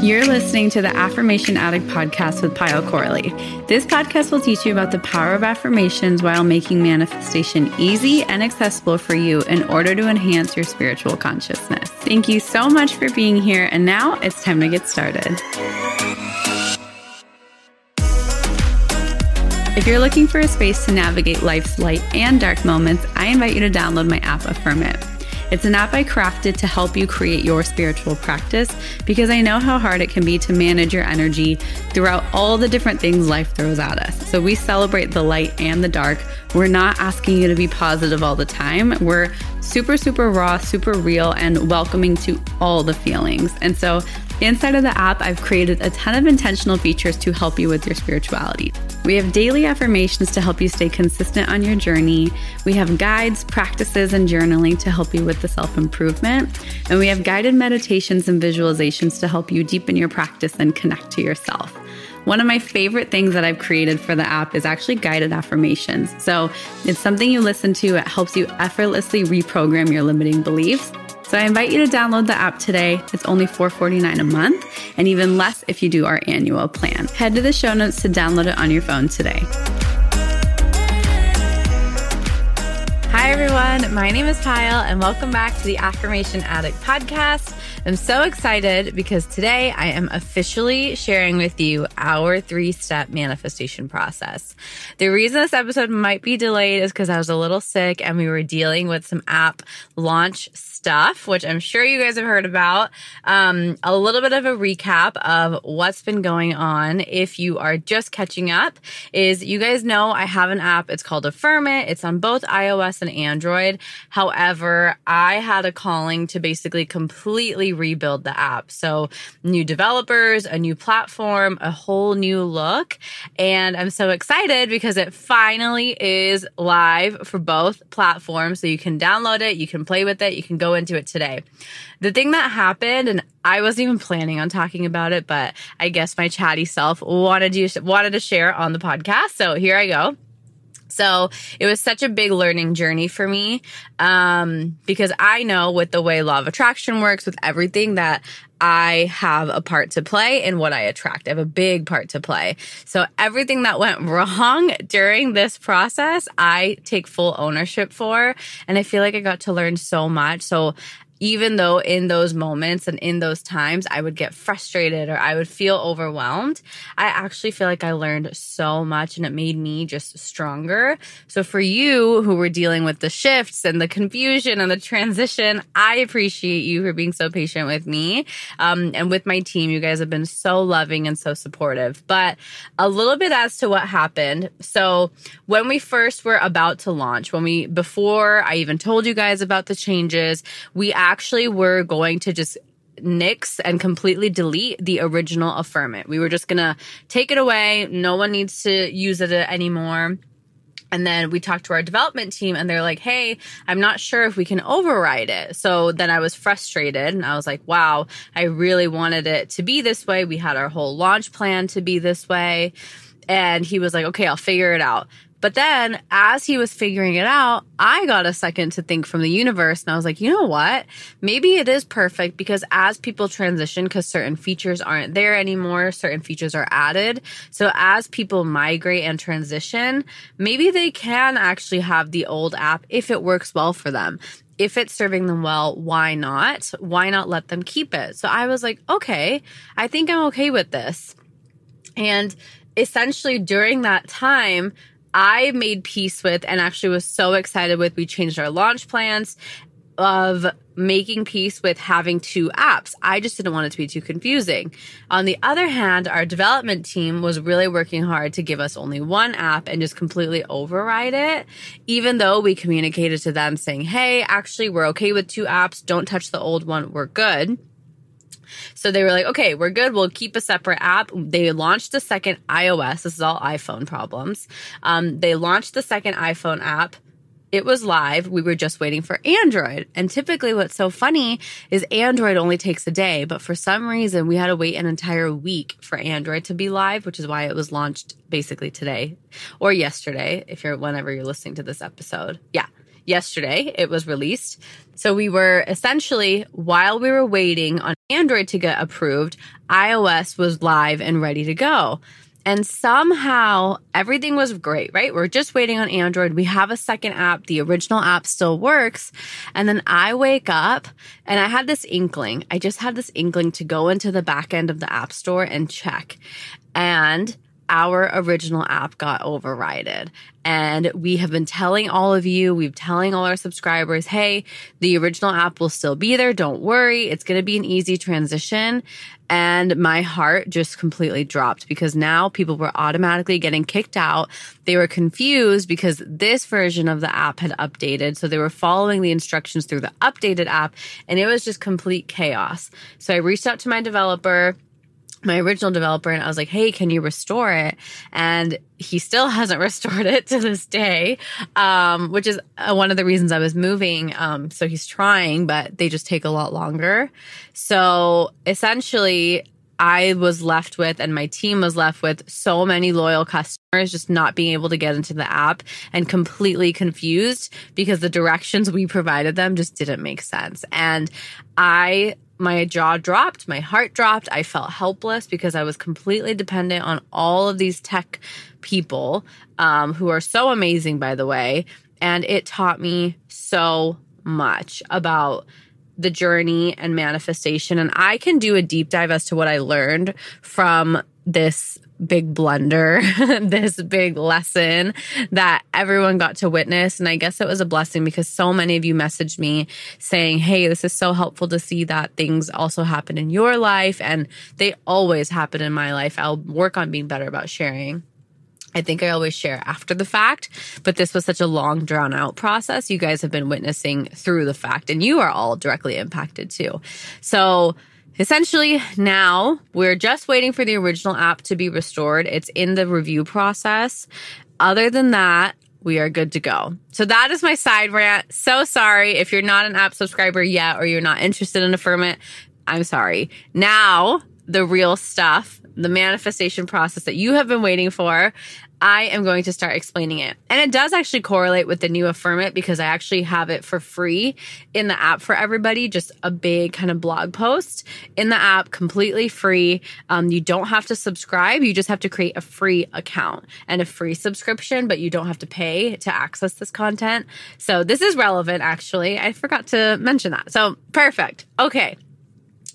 You're listening to the Affirmation Addict podcast with Payal Corley. This podcast will teach you about the power of affirmations while making manifestation easy and accessible for you in order to enhance your spiritual consciousness. Thank you so much for being here, and now it's time to get started. If you're looking for a space to navigate life's light and dark moments, I invite you to download my app, Affirm It. It's an app I crafted to help you create your spiritual practice because I know how hard it can be to manage your energy throughout all the different things life throws at us. So we celebrate the light and the dark. We're not asking you to be positive all the time. We're super, super raw, super real, and welcoming to all the feelings. And so Inside of the app, I've created a ton of intentional features to help you with your spirituality. We have daily affirmations to help you stay consistent on your journey. We have guides, practices, and journaling to help you with the self improvement. And we have guided meditations and visualizations to help you deepen your practice and connect to yourself. One of my favorite things that I've created for the app is actually guided affirmations. So it's something you listen to, it helps you effortlessly reprogram your limiting beliefs. So I invite you to download the app today. It's only $4.49 a month and even less if you do our annual plan. Head to the show notes to download it on your phone today. Everyone. My name is Payal, and welcome back to the Affirmation Addict podcast. I'm so excited because today I am officially sharing with you our three step manifestation process. The reason this episode might be delayed is because I was a little sick and we were dealing with some app launch stuff, which I'm sure you guys have heard about. Um, a little bit of a recap of what's been going on. If you are just catching up, is you guys know I have an app. It's called Affirm It. It's on both iOS and Android. However, I had a calling to basically completely rebuild the app. So new developers, a new platform, a whole new look. And I'm so excited because it finally is live for both platforms. So you can download it, you can play with it, you can go go into it today. The thing that happened, and I wasn't even planning on talking about it, but I guess my chatty self wanted you wanted to share on the podcast. So here I go. So it was such a big learning journey for me um, because I know with the way law of attraction works, with everything that I have a part to play in what I attract. I have a big part to play. So everything that went wrong during this process, I take full ownership for. And I feel like I got to learn so much. So even though in those moments and in those times I would get frustrated or I would feel overwhelmed, I actually feel like I learned so much and it made me just stronger. So for you who were dealing with the shifts and the confusion and the transition, I appreciate you for being so patient with me um, and with my team. You guys have been so loving and so supportive. But a little bit as to what happened. So when we first were about to launch, when we, before I even told you guys about the changes, we actually were going to just nix and completely delete the original Affirm It. We were just going to take it away. No one needs to use it anymore. And then we talked to our development team and they're like, Hey, I'm not sure if we can override it. So then I was frustrated and I was like, wow, I really wanted it to be this way. We had our whole launch plan to be this way. And he was like, okay, I'll figure it out. But then as he was figuring it out, I got a second to think from the universe and I was like, you know what? Maybe it is perfect because as people transition, because certain features aren't there anymore, certain features are added. So as people migrate and transition, maybe they can actually have the old app if it works well for them. If it's serving them well, why not? Why not let them keep it? So I was like, okay, I think I'm okay with this. And essentially during that time, I made peace with and actually was so excited with. We changed our launch plans. of making peace with having two apps. I just didn't want it to be too confusing. On the other hand, our development team was really working hard to give us only one app and just completely override it, even though we communicated to them saying, Hey, actually, we're okay with two apps. Don't touch the old one. We're good. So they were like, okay, we're good. We'll keep a separate app. They launched the second iOS. This is all iPhone problems. Um, they launched the second iPhone app it was live. We were just waiting for Android. And typically what's so funny is Android only takes a day, but for some reason we had to wait an entire week for Android to be live, which is why it was launched basically today or yesterday if you're whenever you're listening to this episode. Yeah. Yesterday it was released. So we were essentially while we were waiting on Android to get approved, iOS was live and ready to go. And somehow everything was great, right? We're just waiting on Android. We have a second app. The original app still works. And then I wake up and I had this inkling. I just had this inkling to go into the back end of the app store and check. And our original app got overridden. And we have been telling all of you, we've telling all our subscribers, hey, the original app will still be there. Don't worry. It's going to be an easy transition. And my heart just completely dropped because now people were automatically getting kicked out. They were confused because this version of the app had updated. So they were following the instructions through the updated app and it was just complete chaos. So I reached out to my developer my original developer and I was like, "Hey, can you restore it?" And he still hasn't restored it to this day, um, which is uh, one of the reasons I was moving. Um, so he's trying, but they just take a lot longer. So essentially, I was left with, and my team was left with, so many loyal customers just not being able to get into the app and completely confused because the directions we provided them just didn't make sense. And I my jaw dropped, my heart dropped. I felt helpless because I was completely dependent on all of these tech people um, who are so amazing, by the way. And it taught me so much about the journey and manifestation. And I can do a deep dive as to what I learned from this big blunder, this big lesson that everyone got to witness. And I guess it was a blessing because so many of you messaged me saying, Hey, this is so helpful to see that things also happen in your life. And they always happen in my life. I'll work on being better about sharing. I think I always share after the fact, but this was such a long, drawn out process. You guys have been witnessing through the fact, and you are all directly impacted too. So, Essentially, now we're just waiting for the original app to be restored. It's in the review process. Other than that, we are good to go. So that is my side rant. So sorry if you're not an app subscriber yet or you're not interested in Affirm It. I'm sorry. Now, the real stuff, the manifestation process that you have been waiting for. I am going to start explaining it. And it does actually correlate with the new Affirm It because I actually have it for free in the app for everybody, just a big kind of blog post in the app, completely free. Um, you don't have to subscribe, you just have to create a free account and a free subscription, but you don't have to pay to access this content. So this is relevant, actually. I forgot to mention that. So perfect. Okay.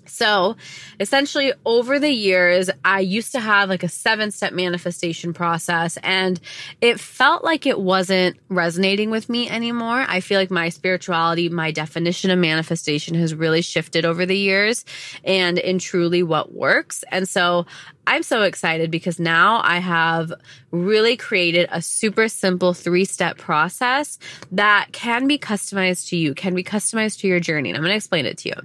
So essentially, over the years, I used to have like a seven step manifestation process, and it felt like it wasn't resonating with me anymore. I feel like my spirituality, my definition of manifestation has really shifted over the years and in truly what works. And so I'm so excited because now I have really created a super simple three step process that can be customized to you, can be customized to your journey. And I'm going to explain it to you.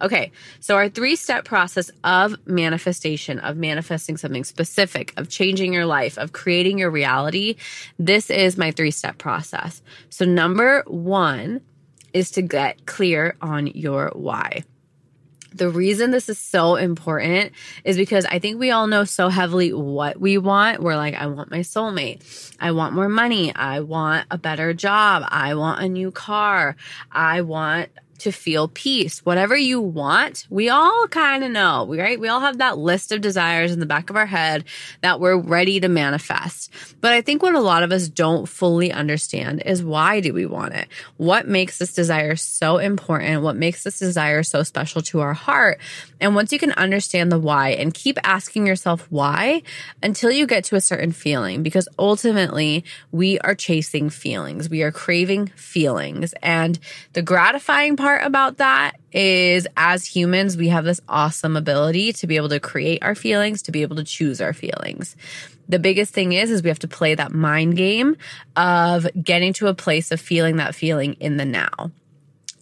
Okay, so our three step process of manifestation, of manifesting something specific, of changing your life, of creating your reality, this is my three step process. So, number one is to get clear on your why. The reason this is so important is because I think we all know so heavily what we want. We're like, I want my soulmate. I want more money. I want a better job. I want a new car. I want to feel peace. Whatever you want, we all kind of know, right? We all have that list of desires in the back of our head that we're ready to manifest. But I think what a lot of us don't fully understand is why do we want it? What makes this desire so important? What makes this desire so special to our heart? And once you can understand the why and keep asking yourself why until you get to a certain feeling, because ultimately we are chasing feelings. We are craving feelings and the gratifying part part about that is as humans, we have this awesome ability to be able to create our feelings, to be able to choose our feelings. The biggest thing is, is we have to play that mind game of getting to a place of feeling that feeling in the now.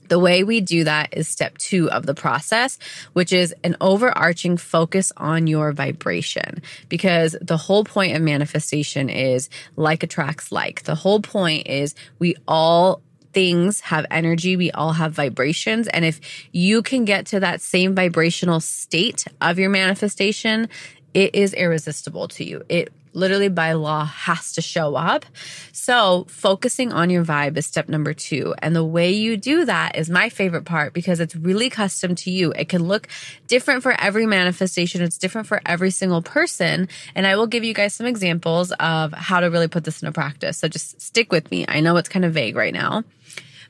The way we do that is step two of the process, which is an overarching focus on your vibration. Because the whole point of manifestation is like attracts like. The whole point is we all things have energy. We all have vibrations. And if you can get to that same vibrational state of your manifestation, it is irresistible to you. It literally by law has to show up. So focusing on your vibe is step number two. And the way you do that is my favorite part because it's really custom to you. It can look different for every manifestation. It's different for every single person. And I will give you guys some examples of how to really put this into practice. So just stick with me. I know it's kind of vague right now.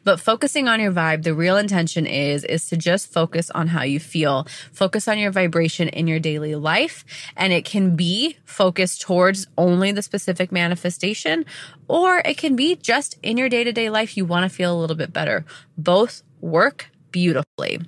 But focusing on your vibe, the real intention is, is to just focus on how you feel. Focus on your vibration in your daily life. And it can be focused towards only the specific manifestation, or it can be just in your day to day life. You want to feel a little bit better. Both work beautifully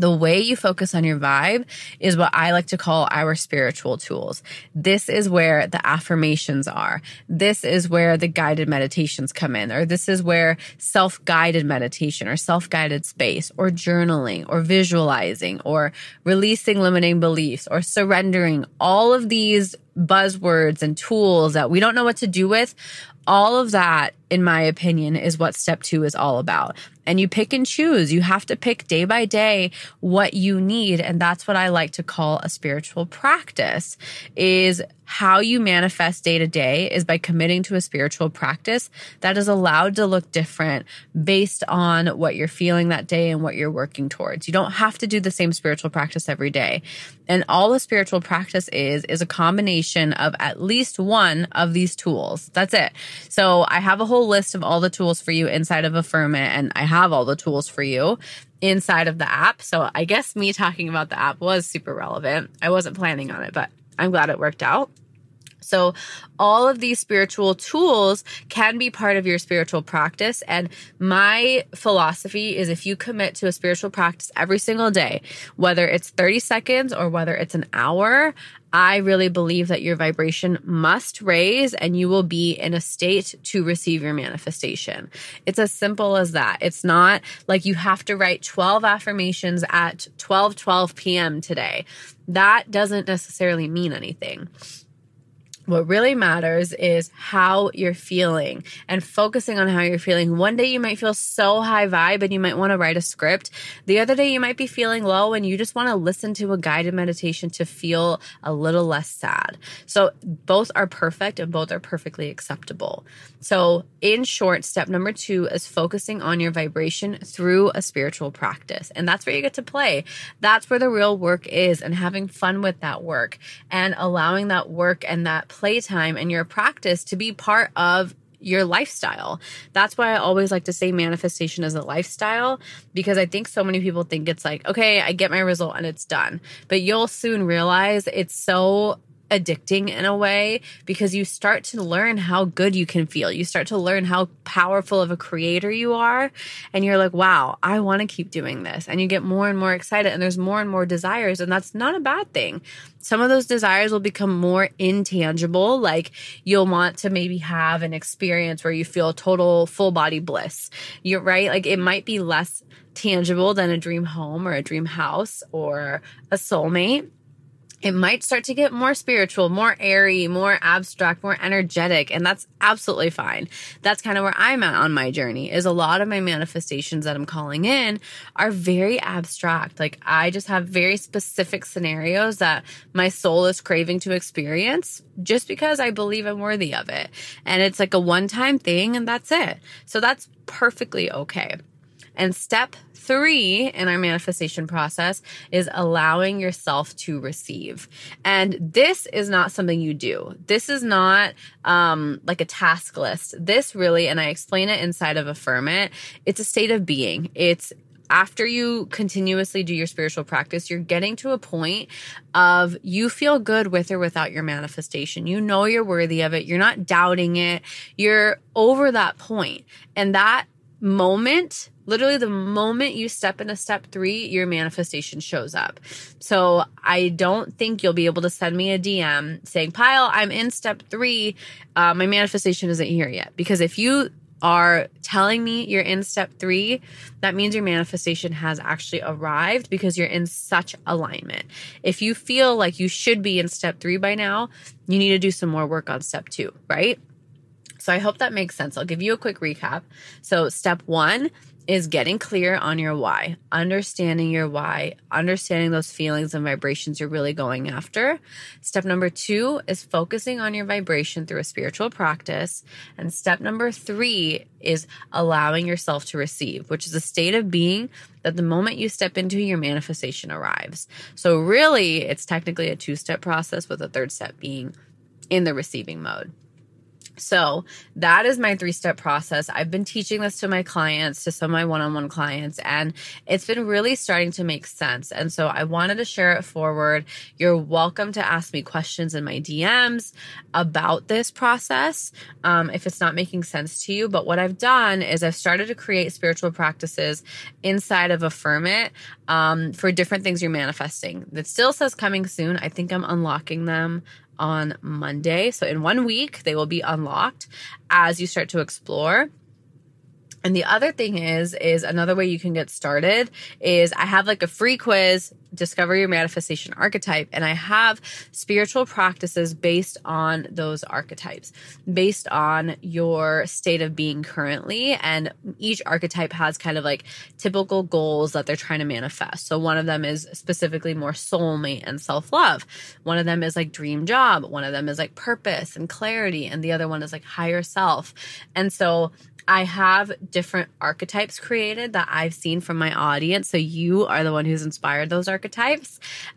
the way you focus on your vibe is what I like to call our spiritual tools. This is where the affirmations are. This is where the guided meditations come in, or this is where self guided meditation or self guided space or journaling or visualizing or releasing limiting beliefs or surrendering all of these buzzwords and tools that we don't know what to do with. All of that, in my opinion, is what step two is all about and you pick and choose. You have to pick day by day what you need. And that's what I like to call a spiritual practice is how you manifest day to day is by committing to a spiritual practice that is allowed to look different based on what you're feeling that day and what you're working towards. You don't have to do the same spiritual practice every day. And all a spiritual practice is, is a combination of at least one of these tools. That's it. So I have a whole list of all the tools for you inside of Affirm It and I have all the tools for you inside of the app. So I guess me talking about the app was super relevant. I wasn't planning on it, but I'm glad it worked out. So, all of these spiritual tools can be part of your spiritual practice. And my philosophy is if you commit to a spiritual practice every single day, whether it's 30 seconds or whether it's an hour, I really believe that your vibration must raise and you will be in a state to receive your manifestation. It's as simple as that. It's not like you have to write 12 affirmations at 12 12 p.m. today. That doesn't necessarily mean anything. What really matters is how you're feeling and focusing on how you're feeling. One day you might feel so high vibe and you might want to write a script. The other day you might be feeling low and you just want to listen to a guided meditation to feel a little less sad. So both are perfect and both are perfectly acceptable. So in short, step number two is focusing on your vibration through a spiritual practice. And that's where you get to play. That's where the real work is and having fun with that work and allowing that work and that playtime and your practice to be part of your lifestyle. That's why I always like to say manifestation is a lifestyle because I think so many people think it's like, okay, I get my result and it's done. But you'll soon realize it's so addicting in a way because you start to learn how good you can feel. You start to learn how powerful of a creator you are. And you're like, wow, I want to keep doing this. And you get more and more excited and there's more and more desires. And that's not a bad thing. Some of those desires will become more intangible. Like you'll want to maybe have an experience where you feel total full body bliss. You're right. Like it might be less tangible than a dream home or a dream house or a soulmate it might start to get more spiritual, more airy, more abstract, more energetic. And that's absolutely fine. That's kind of where I'm at on my journey is a lot of my manifestations that I'm calling in are very abstract. Like I just have very specific scenarios that my soul is craving to experience just because I believe I'm worthy of it. And it's like a one time thing and that's it. So that's perfectly okay. And step three in our manifestation process is allowing yourself to receive. And this is not something you do. This is not um, like a task list. This really, and I explain it inside of Affirm It, it's a state of being. It's after you continuously do your spiritual practice, you're getting to a point of you feel good with or without your manifestation. You know you're worthy of it. You're not doubting it. You're over that point. And that moment literally the moment you step into step three, your manifestation shows up. So I don't think you'll be able to send me a DM saying, Payal, I'm in step three. Uh, my manifestation isn't here yet. Because if you are telling me you're in step three, that means your manifestation has actually arrived because you're in such alignment. If you feel like you should be in step three by now, you need to do some more work on step two, right? So I hope that makes sense. I'll give you a quick recap. So, step one is getting clear on your why, understanding your why, understanding those feelings and vibrations you're really going after. Step number two is focusing on your vibration through a spiritual practice. And step number three is allowing yourself to receive, which is a state of being that the moment you step into your manifestation arrives. So, really, it's technically a two step process with a third step being in the receiving mode. So that is my three step process. I've been teaching this to my clients, to some of my one on one clients, and it's been really starting to make sense. And so I wanted to share it forward. You're welcome to ask me questions in my DMs about this process um, if it's not making sense to you. But what I've done is I've started to create spiritual practices inside of Affirm It um, for different things you're manifesting. It still says coming soon. I think I'm unlocking them on Monday. So in one week, they will be unlocked as you start to explore. And the other thing is, is another way you can get started is I have like a free quiz, discover your manifestation archetype, and I have spiritual practices based on those archetypes, based on your state of being currently. And each archetype has kind of like typical goals that they're trying to manifest. So one of them is specifically more soulmate and self love. One of them is like dream job. One of them is like purpose and clarity. And the other one is like higher self. And so I have different archetypes created that I've seen from my audience. So you are the one who's inspired those archetypes.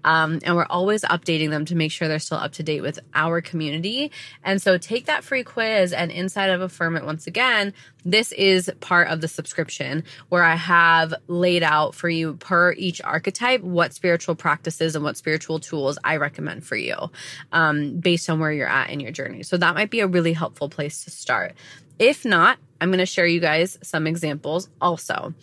Um, and we're always updating them to make sure they're still up to date with our community. And so take that free quiz and inside of Affirm It once again, this is part of the subscription where I have laid out for you per each archetype what spiritual practices and what spiritual tools I recommend for you um, based on where you're at in your journey. So that might be a really helpful place to start. If not, I'm going to share you guys some examples also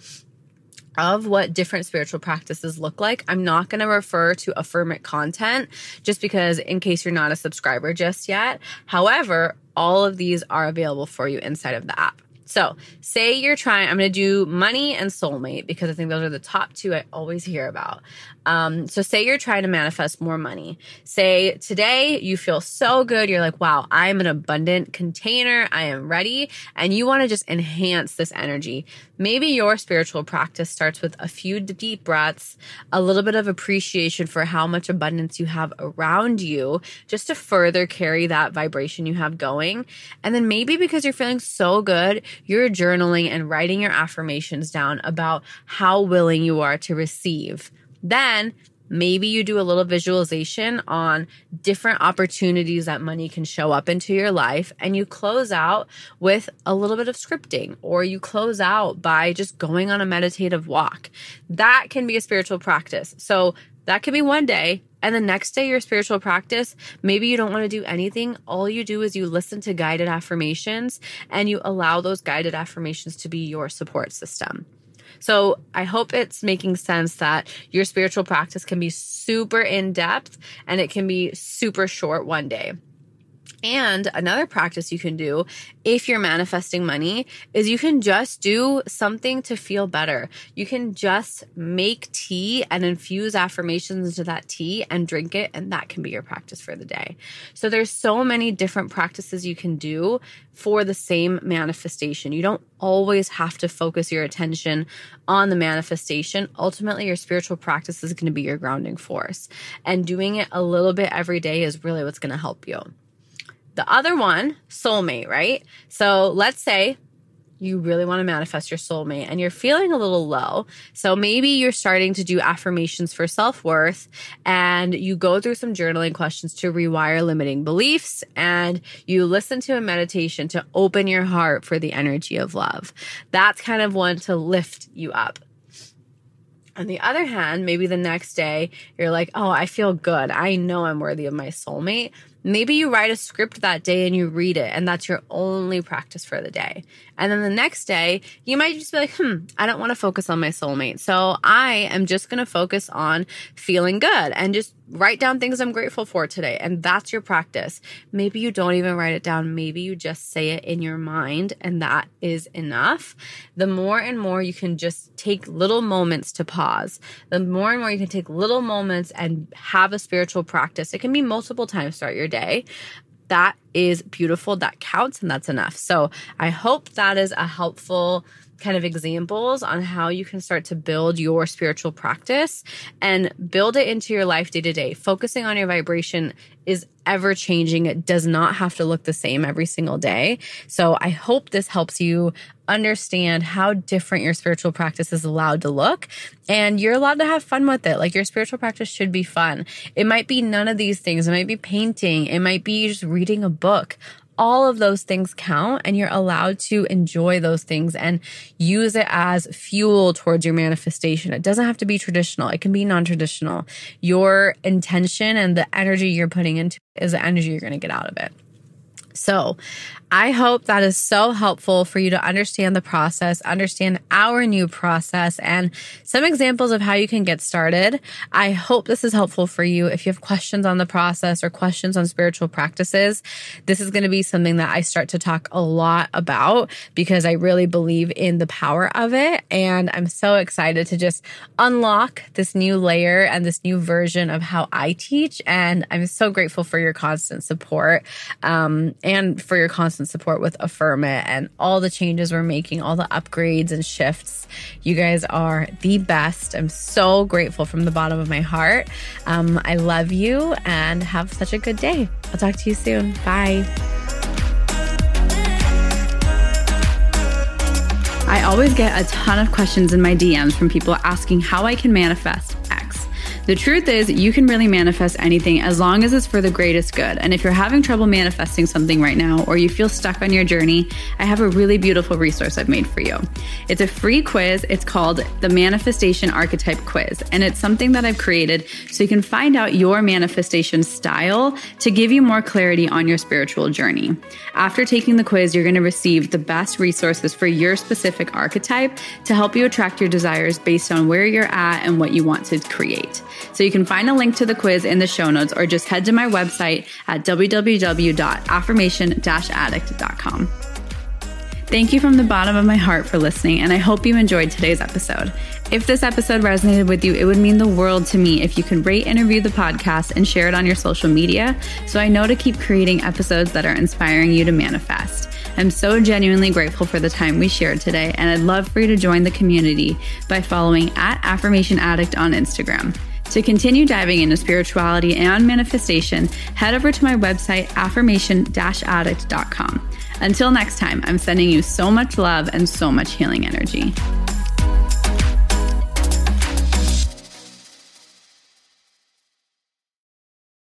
of what different spiritual practices look like. I'm not going to refer to Affirm It content just because, in case you're not a subscriber just yet. However, all of these are available for you inside of the app. So, say you're trying, I'm going to do money and soulmate because I think those are the top two I always hear about. Um, so, say you're trying to manifest more money. Say today you feel so good. You're like, wow, I'm an abundant container. I am ready. And you want to just enhance this energy. Maybe your spiritual practice starts with a few deep breaths, a little bit of appreciation for how much abundance you have around you, just to further carry that vibration you have going. And then maybe because you're feeling so good, you're journaling and writing your affirmations down about how willing you are to receive. Then Maybe you do a little visualization on different opportunities that money can show up into your life, and you close out with a little bit of scripting, or you close out by just going on a meditative walk. That can be a spiritual practice. So that could be one day. And the next day, your spiritual practice, maybe you don't want to do anything. All you do is you listen to guided affirmations and you allow those guided affirmations to be your support system. So I hope it's making sense that your spiritual practice can be super in depth and it can be super short one day. And another practice you can do if you're manifesting money is you can just do something to feel better. You can just make tea and infuse affirmations into that tea and drink it and that can be your practice for the day. So there's so many different practices you can do for the same manifestation. You don't always have to focus your attention on the manifestation. Ultimately, your spiritual practice is going to be your grounding force. And doing it a little bit every day is really what's going to help you. The other one, soulmate, right? So let's say you really want to manifest your soulmate and you're feeling a little low. So maybe you're starting to do affirmations for self worth and you go through some journaling questions to rewire limiting beliefs and you listen to a meditation to open your heart for the energy of love. That's kind of one to lift you up. On the other hand, maybe the next day you're like, oh, I feel good. I know I'm worthy of my soulmate. Maybe you write a script that day and you read it, and that's your only practice for the day. And then the next day, you might just be like, hmm, I don't want to focus on my soulmate. So I am just going to focus on feeling good and just write down things I'm grateful for today. And that's your practice. Maybe you don't even write it down. Maybe you just say it in your mind, and that is enough. The more and more you can just take little moments to pause, the more and more you can take little moments and have a spiritual practice. It can be multiple times throughout your day that is beautiful. That counts and that's enough. So I hope that is a helpful kind of examples on how you can start to build your spiritual practice and build it into your life day to day. Focusing on your vibration is ever changing. It does not have to look the same every single day. So I hope this helps you understand how different your spiritual practice is allowed to look and you're allowed to have fun with it. Like your spiritual practice should be fun. It might be none of these things. It might be painting. It might be just reading a book all of those things count and you're allowed to enjoy those things and use it as fuel towards your manifestation. It doesn't have to be traditional. It can be non-traditional. Your intention and the energy you're putting into is the energy you're going to get out of it. So I hope that is so helpful for you to understand the process, understand our new process, and some examples of how you can get started. I hope this is helpful for you. If you have questions on the process or questions on spiritual practices, this is going to be something that I start to talk a lot about because I really believe in the power of it. And I'm so excited to just unlock this new layer and this new version of how I teach. And I'm so grateful for your constant support um, and for your constant constant support with Affirm It and all the changes we're making, all the upgrades and shifts. You guys are the best. I'm so grateful from the bottom of my heart. Um, I love you and have such a good day. I'll talk to you soon. Bye. I always get a ton of questions in my DMs from people asking how I can manifest the truth is, you can really manifest anything as long as it's for the greatest good. And if you're having trouble manifesting something right now, or you feel stuck on your journey, I have a really beautiful resource I've made for you. It's a free quiz. It's called the Manifestation Archetype Quiz. And it's something that I've created so you can find out your manifestation style to give you more clarity on your spiritual journey. After taking the quiz, you're going to receive the best resources for your specific archetype to help you attract your desires based on where you're at and what you want to create. So you can find a link to the quiz in the show notes or just head to my website at www.affirmation-addict.com. Thank you from the bottom of my heart for listening, and I hope you enjoyed today's episode. If this episode resonated with you, it would mean the world to me if you could rate and review the podcast and share it on your social media so I know to keep creating episodes that are inspiring you to manifest. I'm so genuinely grateful for the time we shared today, and I'd love for you to join the community by following at Affirmation Addict on Instagram. To continue diving into spirituality and manifestation, head over to my website, affirmation addict.com. Until next time, I'm sending you so much love and so much healing energy.